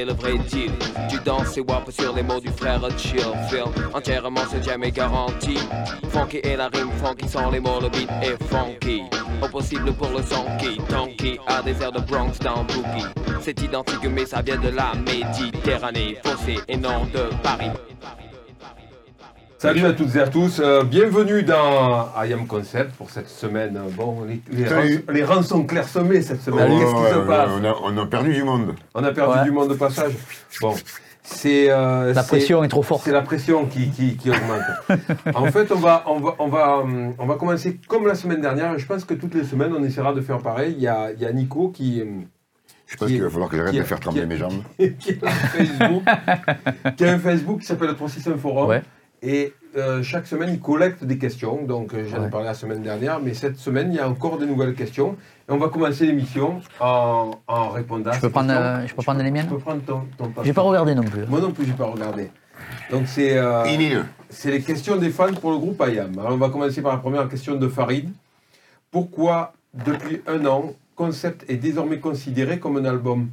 est le vrai deal. Tu danses et wap sur les mots du frère chill. Feel entièrement c'est jamais garanti. Funky et la rime funky sont les mots, le beat est funky. Au pour le son qui, Tonky a des airs de Bronx dans Boogie. C'est identique mais ça vient de la Méditerranée, fossé et non de Paris. Salut à toutes et à tous, euh, bienvenue dans I Am Concept pour cette semaine. Bon, les, les, Salut. rangs, les rangs sont clairsemés cette semaine. Qu'est-ce qui se passe on, a, on a perdu du monde. On a perdu Ouais. du monde de passage. Bon, c'est euh, La pression est trop forte. C'est la pression qui, qui, qui augmente. en fait, on va, on, va, on, va, hum, on va commencer comme la semaine dernière. Je pense que toutes les semaines, on essaiera de faire pareil. Il y a, il y a Nico qui, hum, Je pense Qui- qu'il va falloir que j'arrête de faire trembler mes jambes. qui a un Facebook, qui a un Facebook qui s'appelle le 365 Forum. Ouais. Et euh, chaque semaine, il collecte des questions. Donc, euh, j'en ai parlé la semaine dernière, mais cette semaine, il y a encore de nouvelles questions. Et on va commencer l'émission en, en répondant à Je ces peux prendre, questions. euh, je peux prendre les miennes peux prendre ton, ton J'ai pas regardé non plus. Moi non plus, j'ai pas regardé. Donc, c'est euh, c'est les questions des fans pour le groupe IAM. Alors, on va commencer par la première question de Farid. Pourquoi, depuis un an, Concept est désormais considéré comme un album?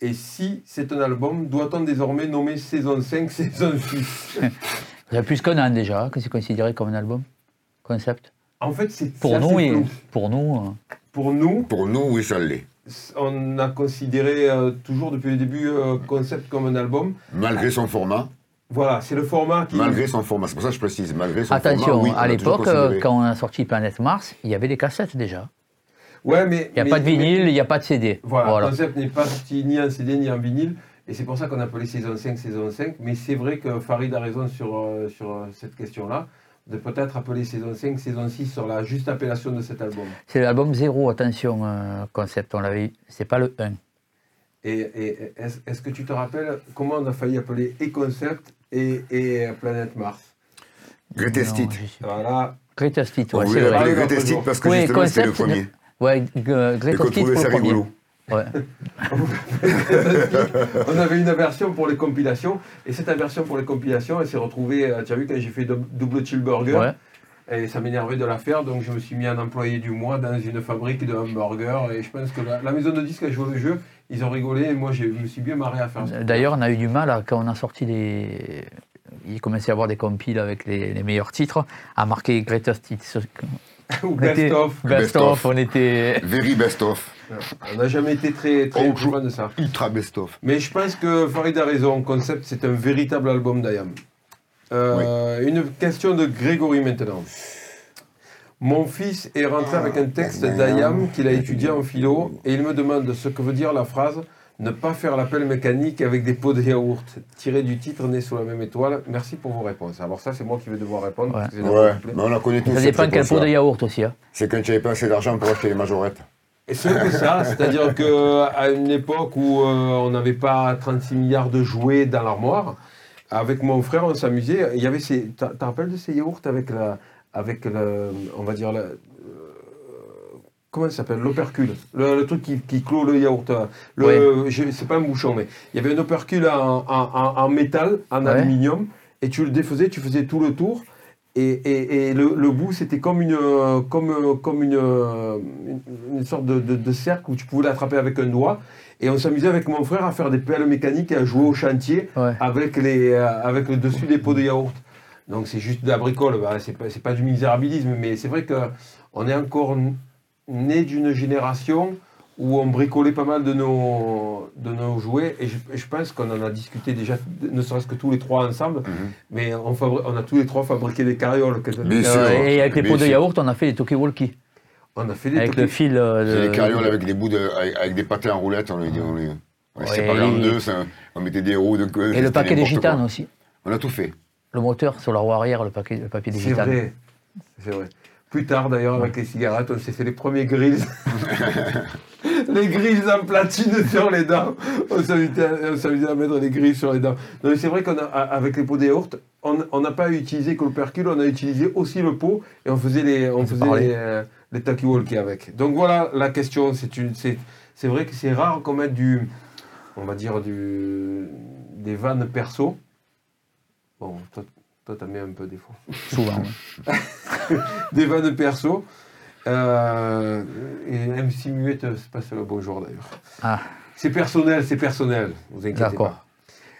Et si c'est un album, doit-on désormais nommer saison 5, saison 6 Il y a plus qu'un an déjà que c'est considéré comme un album concept. En fait, c'est Pour nous, et pour nous, euh, Pour nous, Pour nous, oui, ça l'est. on a considéré euh, toujours depuis le début euh, Concept comme un album. Malgré son format. Voilà, c'est le format qui... Malgré son format. C'est pour ça que je précise. Malgré son attention, format, oui, on à l'époque, euh, considéré. quand on a sorti Planète Mars, il y avait des cassettes déjà. Ouais, mais... Il n'y a mais- pas de vinyle, il n'y a pas de CD. Voilà, Voilà. Concept n'est pas sorti ni en CD ni en vinyle. Et c'est pour ça qu'on appelait saison 5, saison 5. Mais c'est vrai que Farid a raison sur, euh, sur euh, cette question-là. De peut-être appeler saison 5, saison 6 sur la juste appellation de cet album. C'est l'album 0, attention, euh, concept, on l'avait eu. C'est pas le 1. Et, et est-ce est-ce que tu te rappelles comment on a failli appeler et Concept et, et Planète Mars? Greatest Hit. Voilà. Greatest Hit, On ouais, c'est vrai. Greatest Hit parce que Oui, justement, c'était le premier. Ouais, qu'on Greatest Hit trouvait pour ça le premier. rigolo. Ouais. on avait une version pour les compilations. Et cette version pour les compilations, elle s'est retrouvée, euh, tu as vu, quand j'ai fait dou- double chill burger. Ouais. Et ça m'énervait de la faire, donc je me suis mis un employé du mois dans une fabrique de hamburgers. Et je pense que la, la maison de disques a joué le jeu, ils ont rigolé, et moi je me suis bien marré à faire ça. D'ailleurs, on a eu du mal à- quand on a sorti les. Il commençait à avoir des compiles avec les, les meilleurs titres, à marquer Greatest Hits. Ou On était- best of. Best Best of, of. on était. Very best of. On n'a jamais été très, très Oh, fan de ça. Ultra best of. Mais je pense que Farid a raison, Concept, c'est un véritable album d'Ayam. Euh, Une question de Grégory maintenant. Mon fils est rentré avec un texte d'Ayam qu'il a étudié en philo et il me demande ce que veut dire la phrase ne pas faire l'appel mécanique avec des pots de yaourt, tiré du titre né sous la même étoile. Merci pour vos réponses. Alors ça, c'est moi qui vais devoir répondre. parce que c'est Ouais, mais on la connaît tous. Ça dépend quel pot de yaourt aussi. hein. C'est quand tu n'avais pas assez d'argent pour acheter les majorettes. Et c'est que ça, c'est-à-dire qu'à une époque où euh, on n'avait pas 36 milliards de jouets dans l'armoire, avec mon frère, on s'amusait. Il y avait ces. T'as- rappelles de ces yaourts avec la. Avec le. On va dire. La, euh, comment ça s'appelle? L'opercule. Le, le truc qui, qui clôt le yaourt. euh, Le, C'est pas un bouchon, mais il y avait un opercule en, en- en- en métal, en Ouais. aluminium, et tu le défaisais, tu faisais tout le tour. Et, et- et le, le bout, c'était comme une, comme, comme une, une, une sorte de, de- de cercle où tu pouvais l'attraper avec un doigt. Et on s'amusait avec mon frère à faire des pelles mécaniques et à jouer au chantier Ouais. avec, les, euh, avec le dessus des pots de yaourt. Donc c'est juste de la bricole, bah, c'est pas, du misérabilisme, mais c'est vrai qu'on est encore né d'une génération où on bricolait pas mal de nos, de nos jouets, et je, et je pense qu'on en a discuté déjà, ne serait-ce que tous les trois ensemble, Mhm. mais on, on a tous les trois fabriqué des carrioles. que- Bien sûr. Euh, et avec les pots de yaourt, on a fait les Toki-Walkie. On a fait des Avec le fil. euh, de- des carrioles avec des bouts de, avec, avec des patins en roulette. On les, on les, on les Ouais, séparait en et- deux. ça- on mettait des roues de Et le paquet des gitanes aussi. On a tout fait. Le moteur sur la roue arrière, le, paquet, le papier des C'est gitanes. vrai. C'est vrai. Plus tard, d'ailleurs, avec les cigarettes, on s'est fait les premiers grilles. les grilles en platine sur les dents. On s'amusait à, à mettre les grilles sur les dents. Non, mais c'est vrai qu'avec les pots de yaourt, on n'a pas utilisé que le percule, on a utilisé aussi le pot et on faisait les, on faisait les, euh, les avec. Donc voilà la question. C'est vrai que c'est rare qu'on mette du, on va dire, du, des vannes perso. Bon, toi, toi, t'en mets un peu des fois Souvent. ouais. des vannes perso. Euh, et MC Muette, c'est pas le bonjour d'ailleurs. Ah. C'est personnel, c'est personnel. Vous inquiétez pas. D'accord.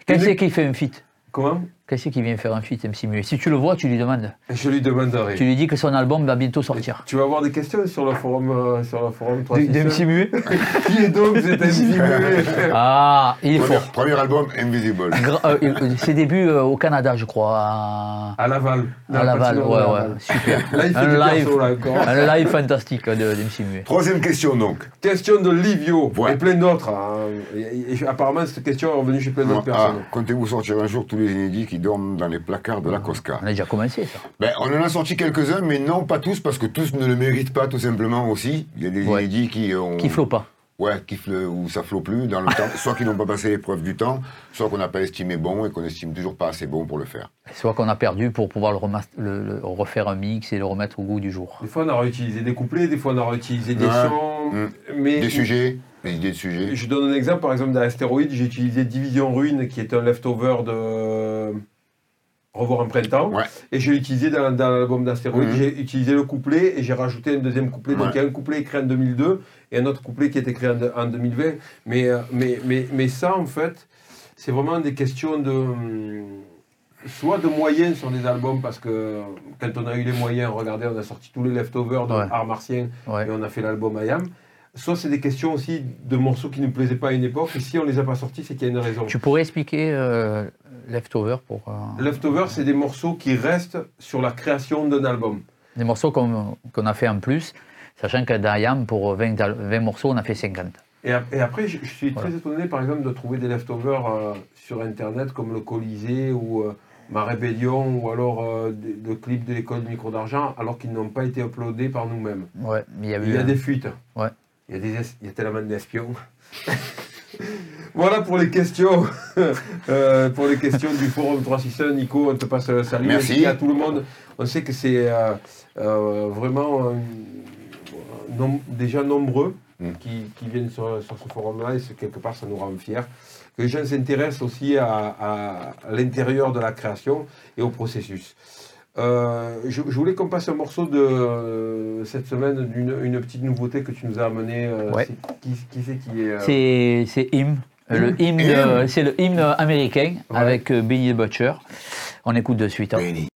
Qu'est-ce Le mec- qui fait un feat? Comment? Qu'est-ce qui vient faire un feat MC Muet Si tu le vois, tu lui demandes. Je lui demanderai. Tu lui dis que son album va bientôt sortir. Tu vas avoir des questions sur le forum, euh, sur le forum Du- 365. D'MC Muet Qui est donc cet MC Muet Ah, il est Premier, fort. premier album, Invisible. Gra- euh, euh, ses débuts euh, au Canada, je crois. À, À Laval. À Laval, ouais, ouais, super. Là, il fait un, live, perso, là, encore. un live fantastique de, d'MC Muet. Troisième question donc. Question de Livio Ouais. et plein d'autres. hein. Apparemment, cette question est revenue chez plein d'autres Ah, personnes. Comptez-vous sortir un jour tous les inédits qui dorment dans les placards de la Cosca On a déjà commencé, ça. ben, On en a sorti quelques-uns, mais non pas tous, parce que tous ne le méritent pas tout simplement aussi. Il y a des Ouais. inédits qui ont... Qui flot pas. Ouais, qui fle- ou ça flot plus dans le temps. Soit qui n'ont pas passé l'épreuve du temps, soit qu'on n'a pas estimé bon et qu'on estime toujours pas assez bon pour le faire. Soit qu'on a perdu pour pouvoir le, le- le- refaire un mix et le remettre au goût du jour. Des fois, on a réutilisé des couplets, des fois, on a réutilisé des Ouais. sons. Mm. Mais Des sujets, des idées de sujets. Je donne un exemple, par exemple, dans Astéroïde, j'ai utilisé Division Ruine, qui est un leftover de Revoir un printemps. Ouais. Et je l'ai utilisé dans, dans l'album d'Astéroïde. Mhm. J'ai utilisé le couplet et j'ai rajouté un deuxième couplet. Donc il y a un couplet écrit en 2002 et un autre couplet qui est écrit en, en 2020. Mais, euh, mais, mais, mais ça, en fait, c'est vraiment des questions de. hum, Soit de moyens sur les albums, parce que quand on a eu les moyens, regardez, on a sorti tous les leftovers de Ouais. Art Martien Ouais. et on a fait l'album I Am. Soit c'est des questions aussi de morceaux qui ne nous plaisaient pas à une époque, et si on les a pas sortis, c'est qu'il y a une raison. Tu pourrais expliquer euh, Leftover pour euh, Leftover, c'est des morceaux qui restent sur la création d'un album. des morceaux qu'on a fait en plus, sachant que dans IAM, pour 20, al- 20 morceaux, on a fait 50. Et, et après, je, je suis très étonné, par exemple, de trouver des leftovers euh, sur Internet, comme le Colisée ou euh, Ma Rébellion, ou alors euh, le clip de l'école du micro d'argent, alors qu'ils n'ont pas été uploadés par nous-mêmes. Ouais, il y a eu. Il y a un- des fuites. Ouais. Il y a, des es- il y a tellement d'espions. voilà pour les questions. Euh, pour les questions du forum 361, Nico, on te passe le salut. Merci. À tout le monde. On sait que c'est euh, euh, vraiment nom- déjà nombreux Mm. qui, qui viennent sur, sur ce forum-là et quelque part ça nous rend fiers. Que les gens s'intéressent aussi à, à- à l'intérieur de la création et au processus. Euh, je, je voulais qu'on passe un morceau de euh, cette semaine d'une une petite nouveauté que tu nous as amené. euh, Ouais. qui qui c'est qui est euh, C'est c'est Hymn. Le hymne, Hymn. c'est le hymne américain Ouais. avec Benny the Butcher. On écoute de suite. hein. Benny.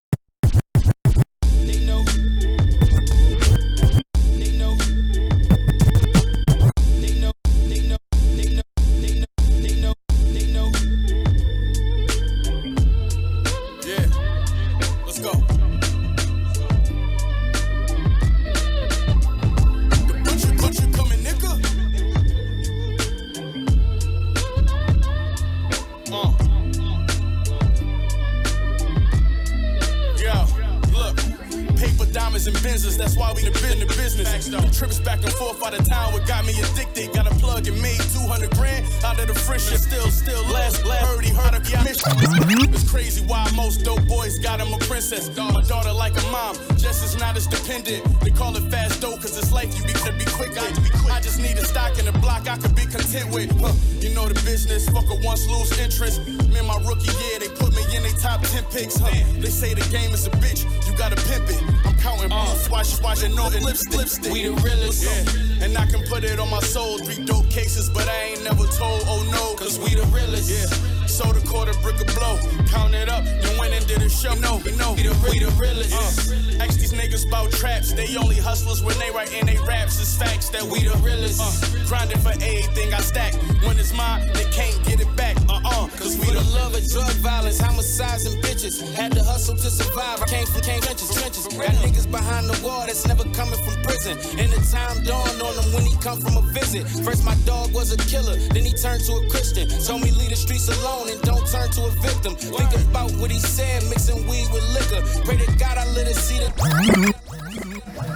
You know the business, fuck a once lose interest. Man, my rookie year, they put me in they top 10 picks. Huh, they say the game is a bitch, you gotta pimp it. I'm counting uh. boots, watch, watch, watching Northern lipstick. lipstick. We the realest. Yeah, and I can put it on my soul. Three dope cases, but I ain't never told, oh no, cause we the realest. Yeah. Sold a quarter brick of blow, count it up, then went and did a show. No, we know, we the, realest. Uh, ask these niggas about traps, they only hustlers when they write in they raps. It's facts that we the realest. Uh, grinding for everything I stack. When it's mine, they can't get it back. Uh uh, cause we the love of drug violence, homicides and bitches. Had to hustle to survive. I came from came trenches, trenches. Got niggas behind the wall that's never coming from prison. And the time dawned on him when he come from a visit. First my dog was a killer, then he turned to a Christian. Told me leave the streets alone and don't turn to a victim. Think about what he said, mixing weed with liquor. Pray to God I let it see the.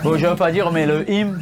Bon, je veux pas dire, mais le hymne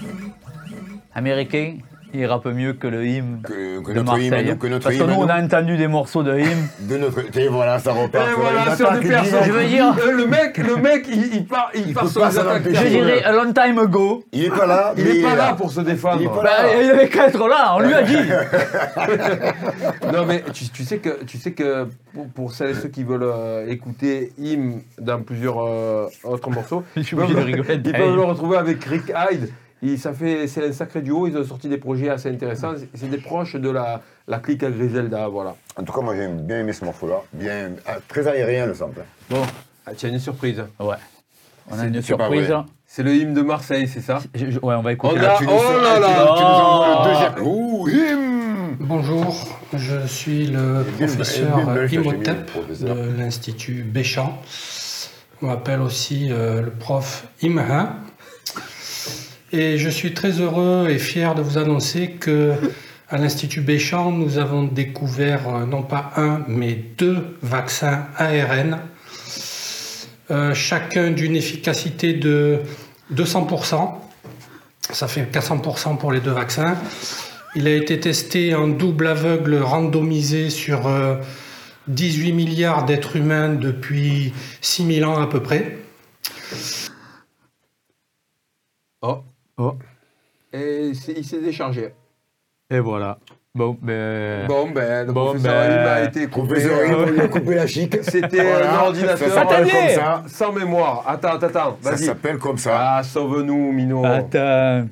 américain, il rappe mieux que le hymne Que, que de notre hymne, Marseille. nous, que notre Parce que hymne, nous, on a entendu des morceaux de hymne. de notre. Et voilà, ça repart. Et voilà, sur des personnes. Je veux dire- Euh, le mec, le mec, il, il part, il Il part sur les attaques. Je dirais a long time ago. Il est pas là. Il est pas là là. pour se défendre. Il est pas Bah, là. il avait qu'à être là, on lui a dit. Non mais tu, tu sais que tu sais que pour, pour celles et ceux qui veulent euh, écouter Im dans plusieurs euh, autres morceaux, Je suis ils peuvent, ils le retrouver avec Rick Hyde Il- ça fait, c'est un sacré duo, ils ont sorti des projets assez intéressants. C'est- des proches de la, la clique à Griselda, voilà. En tout cas, moi j'ai bien aimé ce morceau-là. Bien, ah, très aérien le sample. Bon, Ah, tiens, une surprise. ouais. On a C'est- une surprise. C'est le hymne de Marseille, c'est ça? Je- je- ouais, on va On écouter. a- Tu nous oh là tu- là tu nous envoies le deuxième. Oh. Ouh, him Bonjour, je suis le professeur Imhotep de l'Institut Béchamp. On m'appelle aussi euh, le prof Imha. Et je suis très heureux et fier de vous annoncer que à l'Institut Béchamp, nous avons découvert euh, non pas un, mais deux vaccins ARN, euh, chacun d'une efficacité de 200%. Ça fait 400% pour les deux vaccins. Il a été testé en double aveugle randomisé sur euh, 18 milliards d'êtres humains depuis 6000 ans à peu près. Oh. Oh. Et il s'est déchargé. Et voilà. Bon, ben. Bon, ben, le Bon, professeur ben, Him a été coupé. Professeur, lui couper la chic. C'était Voilà, un ordinateur s'appelle Attendez. comme ça. sans mémoire. Attends, attends, attends. Ça s'appelle comme ça. Ah, sauve-nous, Mino. Attends.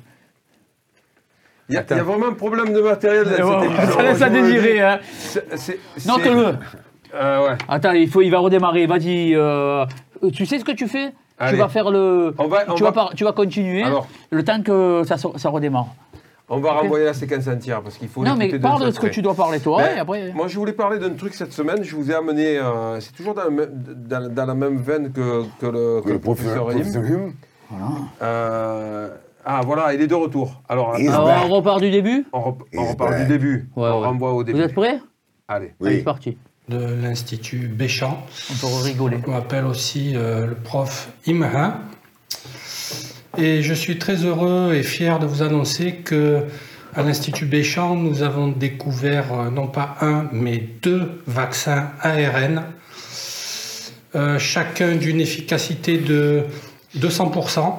Il y, a- il y a vraiment un problème de matériel dans cette Bon, émission. ça laisse à le désirer. Hein. C'est- c'est- Note-le. Euh, ouais. Attends, il, faut, il va redémarrer. Vas-y. euh, tu sais ce que tu fais? Allez. Tu vas faire le. On va- on tu, va- vas par- tu vas continuer Alors. le temps que ça, redémarre. On va renvoyer la séquence entière parce qu'il faut non, mais parle de ce que tu dois parler toi. Ben, et après. Moi, je voulais parler d'un truc cette semaine. Je vous ai amené. euh, c'est toujours dans, le même- dans- dans la même veine que, que le, que le professeur professeur. Euh, ah, voilà, il est de retour. Alors, on repart du début on, rep- on He's repart du back. début. Ouais, on ouais. renvoie au début. Vous êtes prêts? Allez. Allez, c'est parti. De l'Institut Béchamp. On peut rigoler. On m'appelle aussi euh, le prof Imha. Et je suis très heureux et fier de vous annoncer que à l'Institut Béchamp, nous avons découvert euh, non pas un, mais deux vaccins ARN, euh, chacun d'une efficacité de 200%.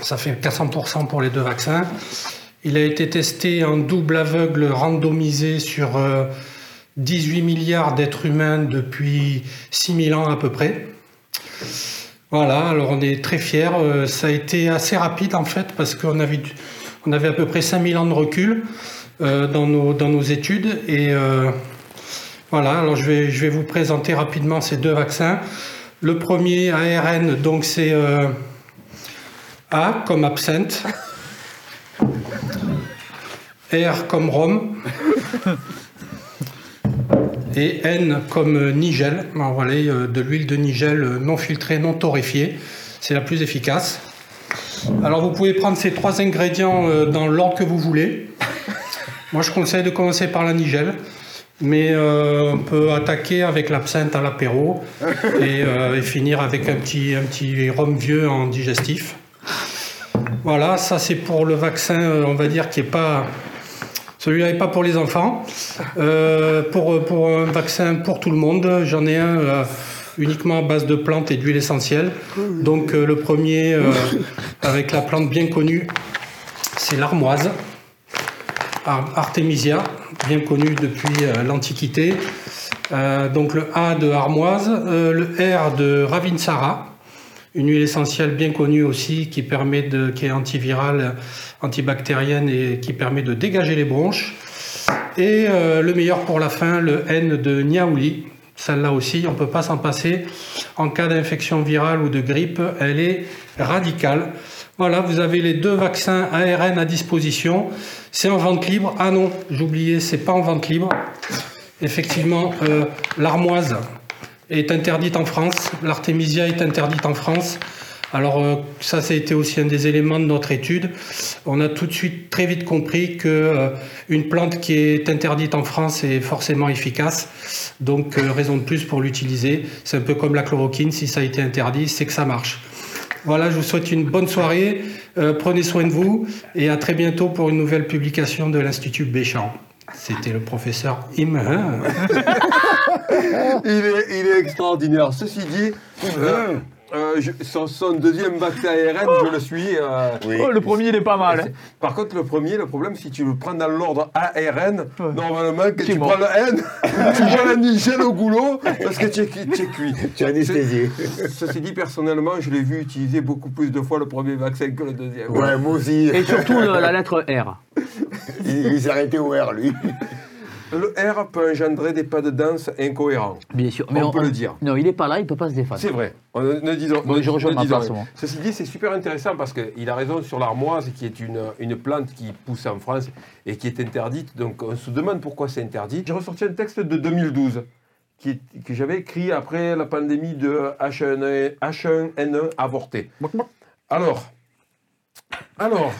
Ça fait 400% pour les deux vaccins. Il a été testé en double aveugle randomisé sur 18 milliards d'êtres humains depuis 6000 ans à peu près. Voilà, alors on est très fiers. Euh, Ça a été assez rapide en fait parce qu'on avait, on avait à peu près 5000 ans de recul euh, dans, nos, études. Et euh, voilà, alors je vais, je vais vous présenter rapidement ces deux vaccins. Le premier ARN, donc c'est A comme absinthe, R comme rhum et N comme nigel. Euh, de l'huile de nigel euh, non filtrée, non torréfiée. C'est la plus efficace. Alors vous pouvez prendre ces trois ingrédients euh, dans l'ordre que vous voulez. Moi je conseille de commencer par la nigel. Mais euh, on peut attaquer avec l'absinthe à l'apéro et, euh, et finir avec un petit, un petit rhum vieux en digestif. Voilà, ça c'est pour le vaccin, on va dire, qui est pas. Celui-là n'est pas pour les enfants. Euh, pour, pour un vaccin pour tout le monde, j'en ai un euh, uniquement à base de plantes et d'huile essentielle. Donc euh, le premier, avec la plante bien connue, c'est l'armoise. Ar- Artemisia, bien connue depuis l'Antiquité. Donc le A de armoise, le R de Ravinsara, une huile essentielle bien connue aussi qui permet de, qui est antivirale, antibactérienne et qui permet de dégager les bronches. Et euh, le meilleur pour la fin, le N de Niaouli. Celle-là aussi, on ne peut pas s'en passer. En cas d'infection virale ou de grippe, elle est radicale. Voilà, vous avez les deux vaccins ARN à disposition. C'est en vente libre. Ah non, j'oubliais, c'est pas en vente libre. Effectivement, euh, l'armoise est interdite en France. L'artémisia est interdite en France. Alors euh, ça, ça a été aussi un des éléments de notre étude. On a tout de suite très vite compris que euh, une plante qui est interdite en France est forcément efficace. Donc euh, raison de plus pour l'utiliser. C'est un peu comme la chloroquine. Si ça a été interdit, c'est que ça marche. Voilà, je vous souhaite une bonne soirée. Prenez soin de vous et à très bientôt pour une nouvelle publication de l'Institut Béchamp. C'était le professeur Im. Il est, il est extraordinaire. Ceci dit, euh, euh, je- son, son deuxième vaccin ARN, je le suis. euh, Oui. Oh, le premier, il est pas mal. hein. Par contre, le premier, le problème, si tu le prends dans l'ordre ARN, Ouais. normalement, quand Tu es tu mort. prends le N, tu vois la nigelle au goulot parce que tu es, cu- tu es cuit. Tu es anesthésié. Ceci dit, personnellement, je l'ai vu utiliser beaucoup plus de fois le premier vaccin que le deuxième. Ouais, moi aussi. Et surtout le- la lettre R. Il, il s'est arrêté au R, lui. Le R peut engendrer des pas de danse incohérents. Bien sûr. On peut le dire. Non, il n'est pas là, il ne peut pas se défendre. C'est vrai. On ne, disons, Bon, ne- je rejoins ne disons. Ceci dit, c'est super intéressant parce qu'il a raison sur l'armoise, qui est une, une plante qui pousse en France et qui est interdite. Donc on se demande pourquoi c'est interdit. J'ai ressorti un texte de 2012 qui que j'avais écrit après la pandémie de H1N1, H1N1 avorté. Alors, alors,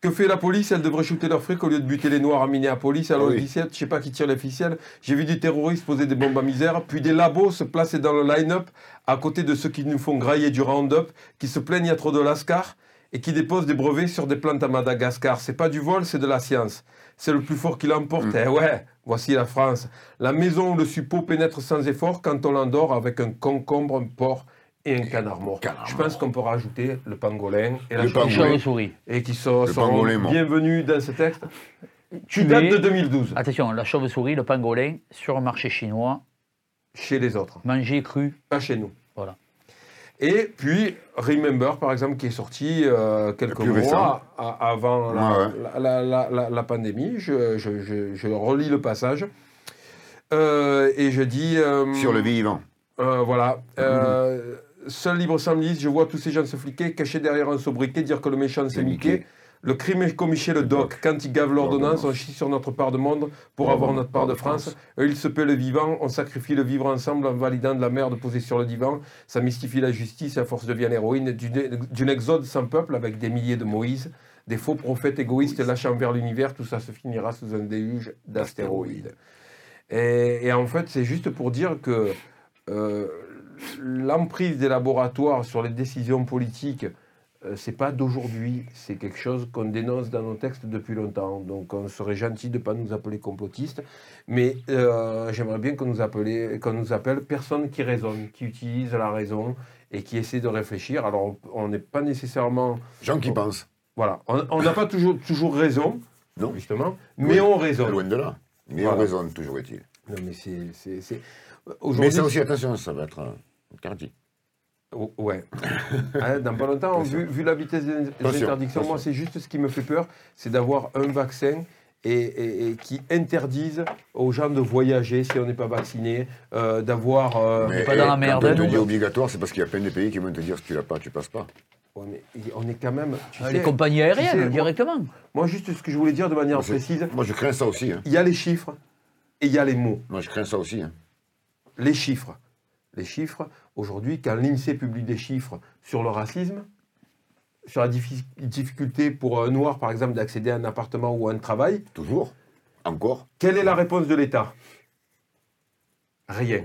que fait la police? Elle devrait shooter leurs fric au lieu de buter les noirs à Minneapolis. Alors, Oui. le 17, je sais pas qui tire les ficelles. J'ai vu des terroristes poser des bombes à misère, puis des labos se placer dans le line-up à côté de ceux qui nous font grailler du Roundup, qui se plaignent a trop de lascar et qui déposent des brevets sur des plantes à Madagascar. C'est pas du vol, c'est de la science. C'est le plus fort qui l'emporte. Mm. Eh ouais, voici la France. La maison où le suppôt pénètre sans effort quand on l'endort avec un concombre, un porc et un canard mort. Canard Je pense qu'on peut rajouter le pangolin et la Le chauve-souris et qui sont, Le sont pangolin mort. bienvenus dans ce texte. Tu Qui date mets- de 2012, Attention, la chauve-souris, le pangolin, sur un marché chinois, chez les autres, manger cru. pas chez nous. Voilà. Et puis, Remember, par exemple, qui est sorti euh, quelques mois a- avant la, Ouais, ouais. la- la- la- la- la pandémie. Je, je- je- je relis le passage. Euh, et je dis... euh, Sur le vivant. Euh, voilà. Euh, Seul libre sans milice, je vois tous ces gens se fliquer, cachés derrière un sobriquet, dire que le méchant c'est Mickey. Mickey. Le crime est commis chez le doc. Quand ils gavent l'ordonnance, on chie sur notre part de monde pour avoir notre part de France. Eux, ils se paient le vivant, on sacrifie le vivre ensemble en validant de la merde posée sur le divan. Ça mystifie la justice, à force devient l'héroïne d'une d'une exode sans peuple avec des milliers de Moïse. Des faux prophètes égoïstes lâchant vers l'univers, tout ça se finira sous un déluge d'astéroïdes. Et, et en fait, c'est juste pour dire que euh, l'emprise des laboratoires sur les décisions politiques, euh, c'est pas d'aujourd'hui, c'est quelque chose qu'on dénonce dans nos textes depuis longtemps. Donc on serait gentil de ne pas nous appeler complotistes, mais euh, j'aimerais bien qu'on nous, appelait- qu'on nous appelle personnes qui raisonnent, qui utilisent la raison et qui essaient de réfléchir. Alors on- n'est pas nécessairement... Gens qui pensent. Voilà, on n'a pas toujours, toujours raison, Non. justement, mais Oui. on raisonne. Loin de là. Mais Voilà. on raisonne, toujours est-il. Non mais c'est... c'est- c'est- Mais Aujourd'hui, ça aussi, attention, ça va être interdit. Oh, Ouais. Hein, dans pas longtemps, vu, vu la vitesse des, Attention, interdictions, moi, c'est juste ce qui me fait peur, c'est d'avoir un vaccin et, et- et qui interdise aux gens de voyager si on n'est pas vacciné, euh, d'avoir... euh, Mais pas dans la quand merde, on hein, te dit obligatoire, c'est parce qu'il y a plein de pays qui vont te dire si tu l'as pas, tu passes pas. ouais, mais on est quand même... Tu Euh, sais, les compagnies aériennes, sais, directement. Moi, juste ce que je voulais dire de manière Moi, précise, Moi, je crains ça aussi. hein. il y a les chiffres et il y a les mots. Moi, je crains ça aussi. hein. Les chiffres. Les chiffres, aujourd'hui, quand l'INSEE publie des chiffres sur le racisme, sur la diffi- difficulté pour un noir, par exemple, d'accéder à un appartement ou à un travail, Toujours. Encore. Quelle est la réponse de l'État? Rien.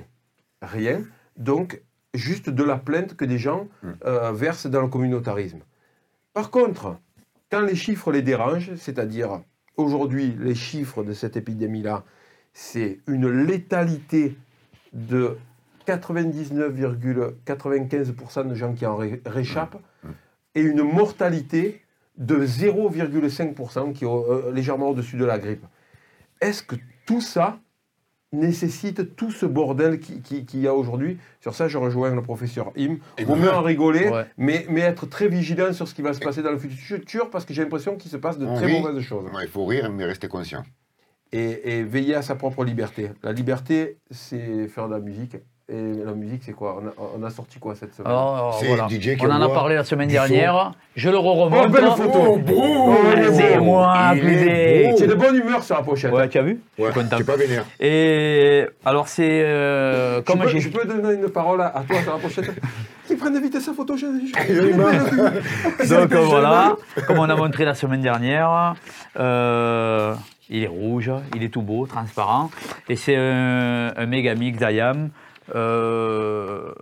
Rien. Donc, juste de la plainte que des gens Mm. euh, versent dans le communautarisme. Par contre, quand les chiffres les dérangent, c'est-à-dire aujourd'hui les chiffres de cette épidémie-là, c'est une létalité de 99,95% de gens qui en ré- réchappent et une mortalité de 0,5% qui est euh, légèrement au-dessus de la grippe. Est-ce que tout ça nécessite tout ce bordel qui- qui- qu'il y a aujourd'hui? Sur ça, je rejoins le professeur Im. Et Vaut mieux en rigoler, Ouais. mais, mais être très vigilant sur ce qui va se passer dans le futur, parce que j'ai l'impression qu'il se passe de On très rit. mauvaises choses. Ouais, il faut rire, mais rester conscient. Et, et veiller à sa propre liberté. La liberté, c'est faire de la musique. Et la musique, c'est quoi on a, on a sorti quoi cette semaine Alors, C'est voilà. DJ qui On en a parlé la semaine dernière. Je le remonte. Oh, belle photo C'est moi. C'est de bonne humeur sur la pochette. Ouais, tu as vu Ouais, Je suis content. pas vénère. Et alors, c'est. euh, Je comme peux, j'ai. je peux donner une parole à, à toi sur la pochette Qui prenne vite sa photo, je, je-. Donc voilà, comme on a montré la semaine dernière, euh, il est rouge, il est tout beau, transparent. Et c'est un, un méga mix d'IAM, euh,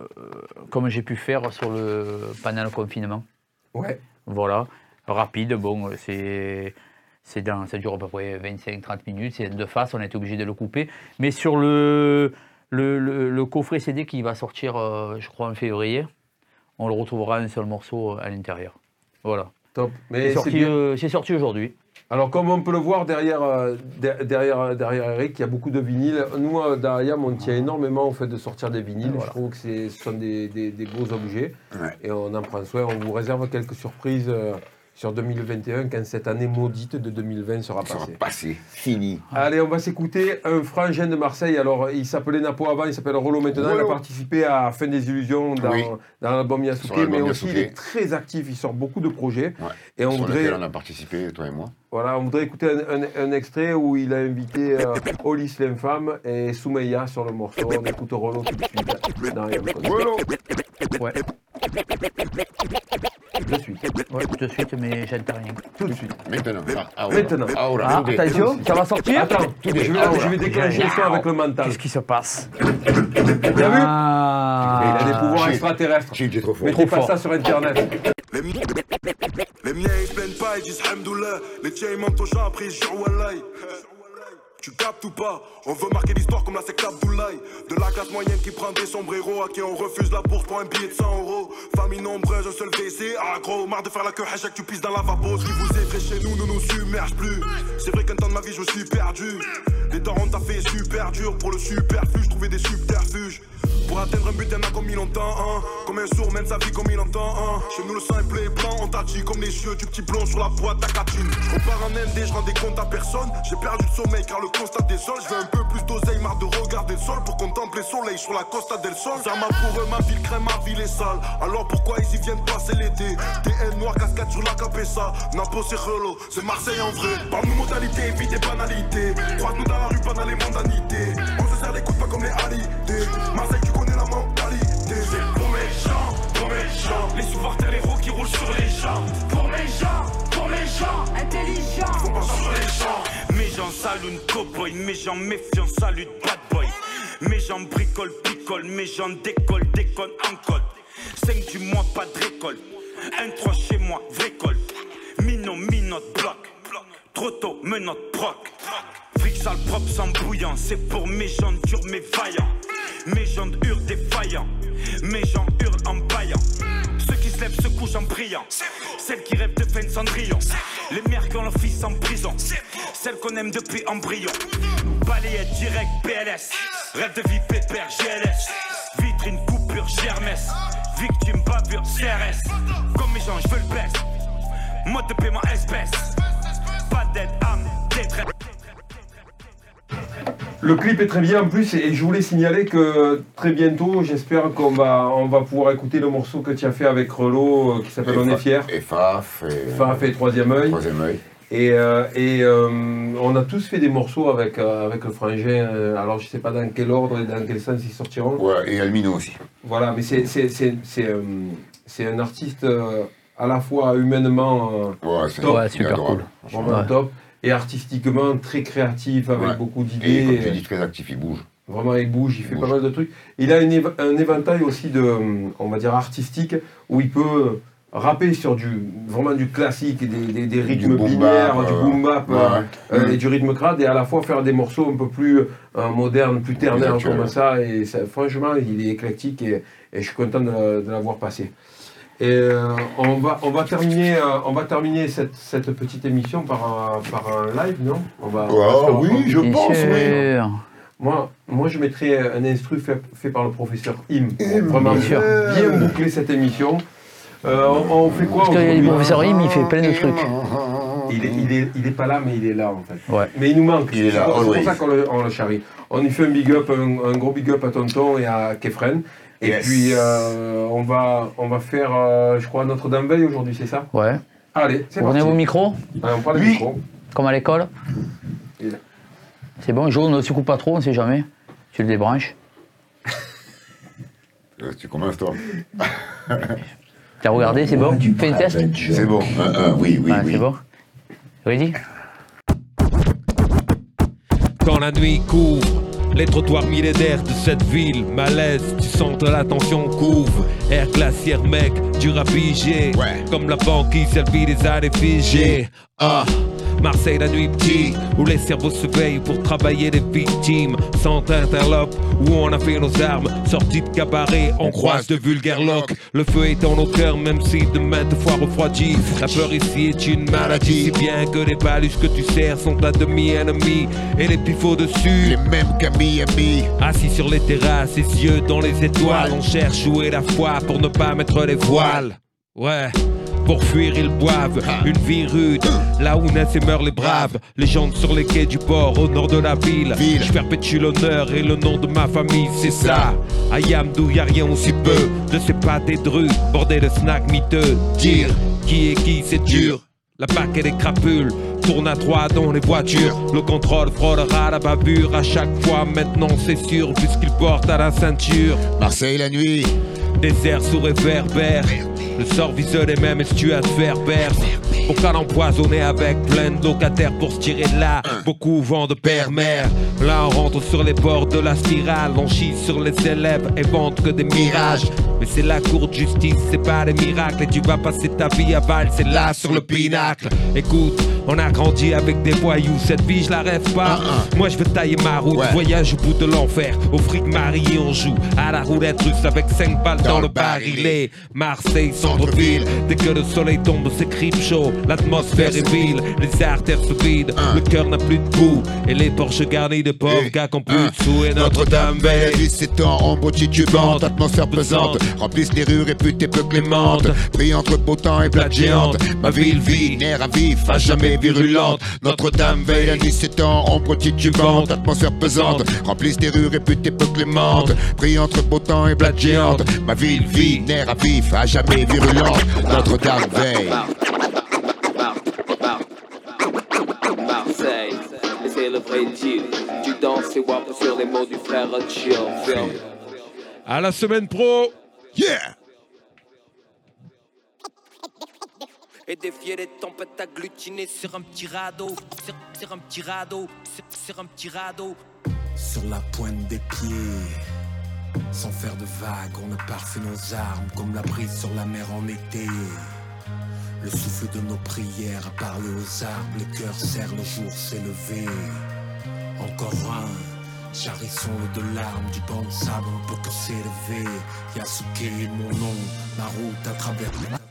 comme j'ai pu faire sur le, pendant le confinement. Ouais. Voilà, rapide, bon, c'est. C'est dans, ça dure à peu près 25-30 minutes, c'est de face, on a été obligé de le couper. Mais sur le, le, le- le coffret CD qui va sortir, euh, je crois, en février, on le retrouvera un seul morceau à l'intérieur. Voilà. Top. Mais c'est sorti, euh, c'est sorti aujourd'hui. Alors, comme on peut le voir derrière, euh, de- derrière, derrière Eric, il y a beaucoup de vinyles. Nous, à Dariam, on tient énormément au fait de sortir des vinyles. Je trouve que c'est- ce sont des, des- des beaux objets. Ouais. Et on en prend soin. On vous réserve quelques surprises euh, sur 2021 quand cette année maudite de 2020 sera Ça va passée. Fini. Allez, on va s'écouter un frangin de Marseille. Alors, il s'appelait Napo avant, il s'appelle Rollo maintenant. Il a Rollo. participé à Fin des Illusions dans, Oui. dans l'album Yasuke, mais aussi il est très actif. Il sort beaucoup de projets. Ouais. Et on Sur voudrait, on a participé, toi et moi. voilà, on voudrait écouter un, un- un extrait où il a invité euh, Olis l'infâme et Soumeya sur le morceau. On écoute Rollo tout de suite. dans Connu. Ouais, De suite. ouais, tout de suite, mais j'entends rien. Tout de suite. Maintenant. Ah, ah, ouais. Maintenant. Ah, oh Ah, attention, ça va sortir Attends, je vais, je vais déclencher le son avec le mental. Qu'est-ce qui se passe T'as vu Ah. Il a des pouvoirs extraterrestres. Est trop fort. Mettez Trop pas fort. ça sur internet. Les, mi- les miens ils se plaignent pas, ils disent Hamdoullah. Les tiens ils mentent aux gens, après ils jurent Wallahi. Tu captes ou pas On veut marquer l'histoire comme la secte Abdoulaye. De la classe moyenne qui prend des sombreros, à qui on refuse la bourse pour un billet de 100 euros. Famille nombreuse, un seul WC. Ah gros, marre de faire la queue, hashtag tu pisses dans la lavabo. Ce qui vous effraie chez nous ne nous submerge plus. C'est vrai qu'un temps de ma vie je suis perdu. Les on t'a fait super dur. Pour le superfuge, trouver des subterfuges. Pour atteindre un but, a comme il entend, hein. Comme un sourd mène sa vie comme il entend, hein. Chez nous, le sang est bleu et blanc, on t'a dit comme les yeux du petit blond sur la boîte à catine. Je repars en ND, je rends des comptes à personne. J'ai perdu le sommeil car le constat des sols. Je veux un peu plus d'oseille, marre de regarder le sol pour contempler le soleil sur la costa del sol. Ça m'a pour ma ville crème, ma ville est sale. Alors pourquoi ils y viennent passer l'été? TN noir, cascade sur la capessa. Napo, c'est relou, c'est Marseille en vrai. Parle-nous modalité, évite des banalités. Croise-nous dans la rue, pas dans les mondanités. On se serre les coudes, pas comme les alités. Marseille. C'est pour mes gens, pour mes gens. Les supporters, roues qui roulent sur les gens. Pour mes gens, pour mes gens. Intelligents. Faut pas sur les champs. Mes gens saluent cowboy, mes gens méfiants saluent bad boy. Mes gens bricolent, picolent, mes gens décollent, déconnent, encode. 5 du mois, pas de récolte. Un 3 chez moi, col. Mino, minote, bloc. Trop tôt, menotte, proc. Fric sale propre sans bouillant, c'est pour mes gens durs mais vaillants. Mes gens hurlent défaillants, mes gens hurlent en baillant. Ceux qui se lèvent se couchent en priant. Celles qui rêvent de de cendrillon. Les mères qui ont leur fils en prison. Celles qu'on aime depuis embryon. Balayette direct PLS. Rêve de vie pépère GLS. Vitrine coupure Germès. Victime bavure CRS. Comme mes gens, je veux le best. Mode de paiement espèce. Pas d'aide, âme, détresse. Le clip est très bien en plus et je voulais signaler que très bientôt, j'espère qu'on va, on va pouvoir écouter le morceau que tu as fait avec Relo euh, qui s'appelle On est fiers. Et Faf. Et... Faf et Troisième œil. Troisième œil. Et, euh, et euh, on a tous fait des morceaux avec, euh, avec le frangin. euh, alors je sais pas dans quel ordre et dans quel sens ils sortiront. Ouais, et Almino aussi. Voilà, mais c'est, c'est, c'est, c'est, euh, c'est un artiste euh, à la fois humainement euh, Ouais, est super adorable. vraiment Ouais. top et artistiquement très créatif avec Ouais. beaucoup Et d'idées. comme tu dis, très actif, il bouge. Vraiment, il bouge, il fait pas mal de trucs. Il a une un éventail aussi de, on va dire, artistique, où il peut rapper sur du, vraiment du classique, des, des, des rythmes boom binaires, bap, du euh, boom bap, ouais, euh, ouais. euh, et du rythme crade, et à la fois faire des morceaux un peu plus euh, modernes, plus ternaires comme ça. Et ça, franchement, il est éclectique et, et je suis content de, de l'avoir passé. Et euh, on, va, on va terminer, euh, on va terminer cette, cette petite émission par un, par un live, non? On va, Ah oui, je Bien pense, oui. sûr. moi, moi, je mettrais un instru fait, fait par le professeur Im. vraiment bien boucler cette émission. Euh, on, on fait quoi Parce aujourd'hui le professeur Im, il fait plein de trucs. il est, il, est, il est pas là, mais il est là en fait. Ouais. Mais il nous manque. Il est C'est là, pour- c'est pour always. ça qu'on le, on le charrie. On lui fait un big up, un, un gros big up à Tonton et à Kefren. Et Yes. puis, euh, on, va, on va faire, euh, je crois, Notre-Dame Veille aujourd'hui, c'est ça Ouais. Allez, c'est parti. prenez vos micros, Allez, on prend les Oui. micros. comme à l'école. C'est bon, jaune, ne se coupe pas trop, on sait jamais. Tu le débranches. Euh, Tu commences, toi T'as regardé, c'est bon Tu fais un test C'est bon. Oui, oui, Ah, oui. C'est bon Ready Quand la nuit couvre les trottoirs millénaires de cette ville, malaise, tu sens que la tension couvre. Air glaciaire, mec, dur à piger. Ouais. Comme la banquise, elle vit des années figées. Ah, Marseille la nuit petit, où les cerveaux se veillent pour travailler les victimes. Sans interlope, où on a fait nos armes, sortis de cabaret, on croise de vulgaires locs. Le feu est dans nos cœurs, même si de maintes fois refroidi. La peur ici est une maladie, si bien que les balus que tu sers sont à demi-ennemis. Et les pifots dessus, Les mêmes qu'à Miami. Assis sur les terrasses, les yeux dans les étoiles, on cherche où est la foi pour ne pas mettre les voiles. Ouais. Pour fuir, ils boivent une vie rude, là où naissent et meurent les braves. Les gens sur les quais du port, au nord de la ville. Je perpétue l'honneur et le nom de ma famille, c'est ça. À Yamdou, y a rien aussi peu de ces pâtes et drus, bordel de snack miteux. Dire qui est qui, c'est dur. La PAC et les crapules tournent à trois dans les voitures. Le contrôle fraudera la bavure à chaque fois. Maintenant, c'est sûr, puisqu'il porte à la ceinture. Marseille la nuit. Désert sous réverbère. Le sort vise les mêmes estuades berbères. Aucun empoisonné avec plein de locataires pour se tirer de là. Beaucoup vent de père-mère. Là, on rentre sur les bords de la spirale. On chie sur les élèves et vente que des mirages. Mais c'est la cour de justice, c'est pas des miracles. Et tu vas passer ta vie à Val, c'est là sur le pinacle. Écoute, on a grandi avec des voyous. Cette vie, je la rêve pas. Moi, je veux tailler ma route. Ouais. Voyage au bout de l'enfer. Au fric marié, on joue à la roulette russe avec 5 balles dans, Dans le le barillet. Marseille, centre-ville. Dès que le soleil tombe, c'est crip chaud. L'atmosphère est vile. Les artères se vident. Le cœur n'a plus de goût. Et les Porsche garnis de pauvres Et gars qui ont plus de sous. Et Notre-Dame veille. 17 ans, ombre titubante, atmosphère pesante, remplissent les rues réputées peu clémentes, brille entre beau temps et plate géante. Ma ville vit, nerf à vif, à jamais virulente. Notre-Dame veille à 17 ans, ombre titubante, atmosphère pesante, remplissent les rues réputées peu clémentes, brille entre beau temps et plate géante. Ma ville vit, nerf à vif, à jamais virulente. Notre-Dame veille. Marseille, c'est le vrai deal. Tu danses et wap sur les mots du frère Chill. À la semaine pro. Yeah! Et défier les tempêtes agglutinées sur un petit radeau, sur, sur un petit radeau, sur, sur un petit radeau. sur la pointe des pieds. Sans faire de vagues, on a parfait nos armes comme la brise sur la mer en été. Le souffle de nos prières a parlé aux arbres, le cœur serre, le jour s'est levé. Encore un, charissons de larmes, du banc de sable, peut que s'élever. Yasuke est mon nom, ma route à travers.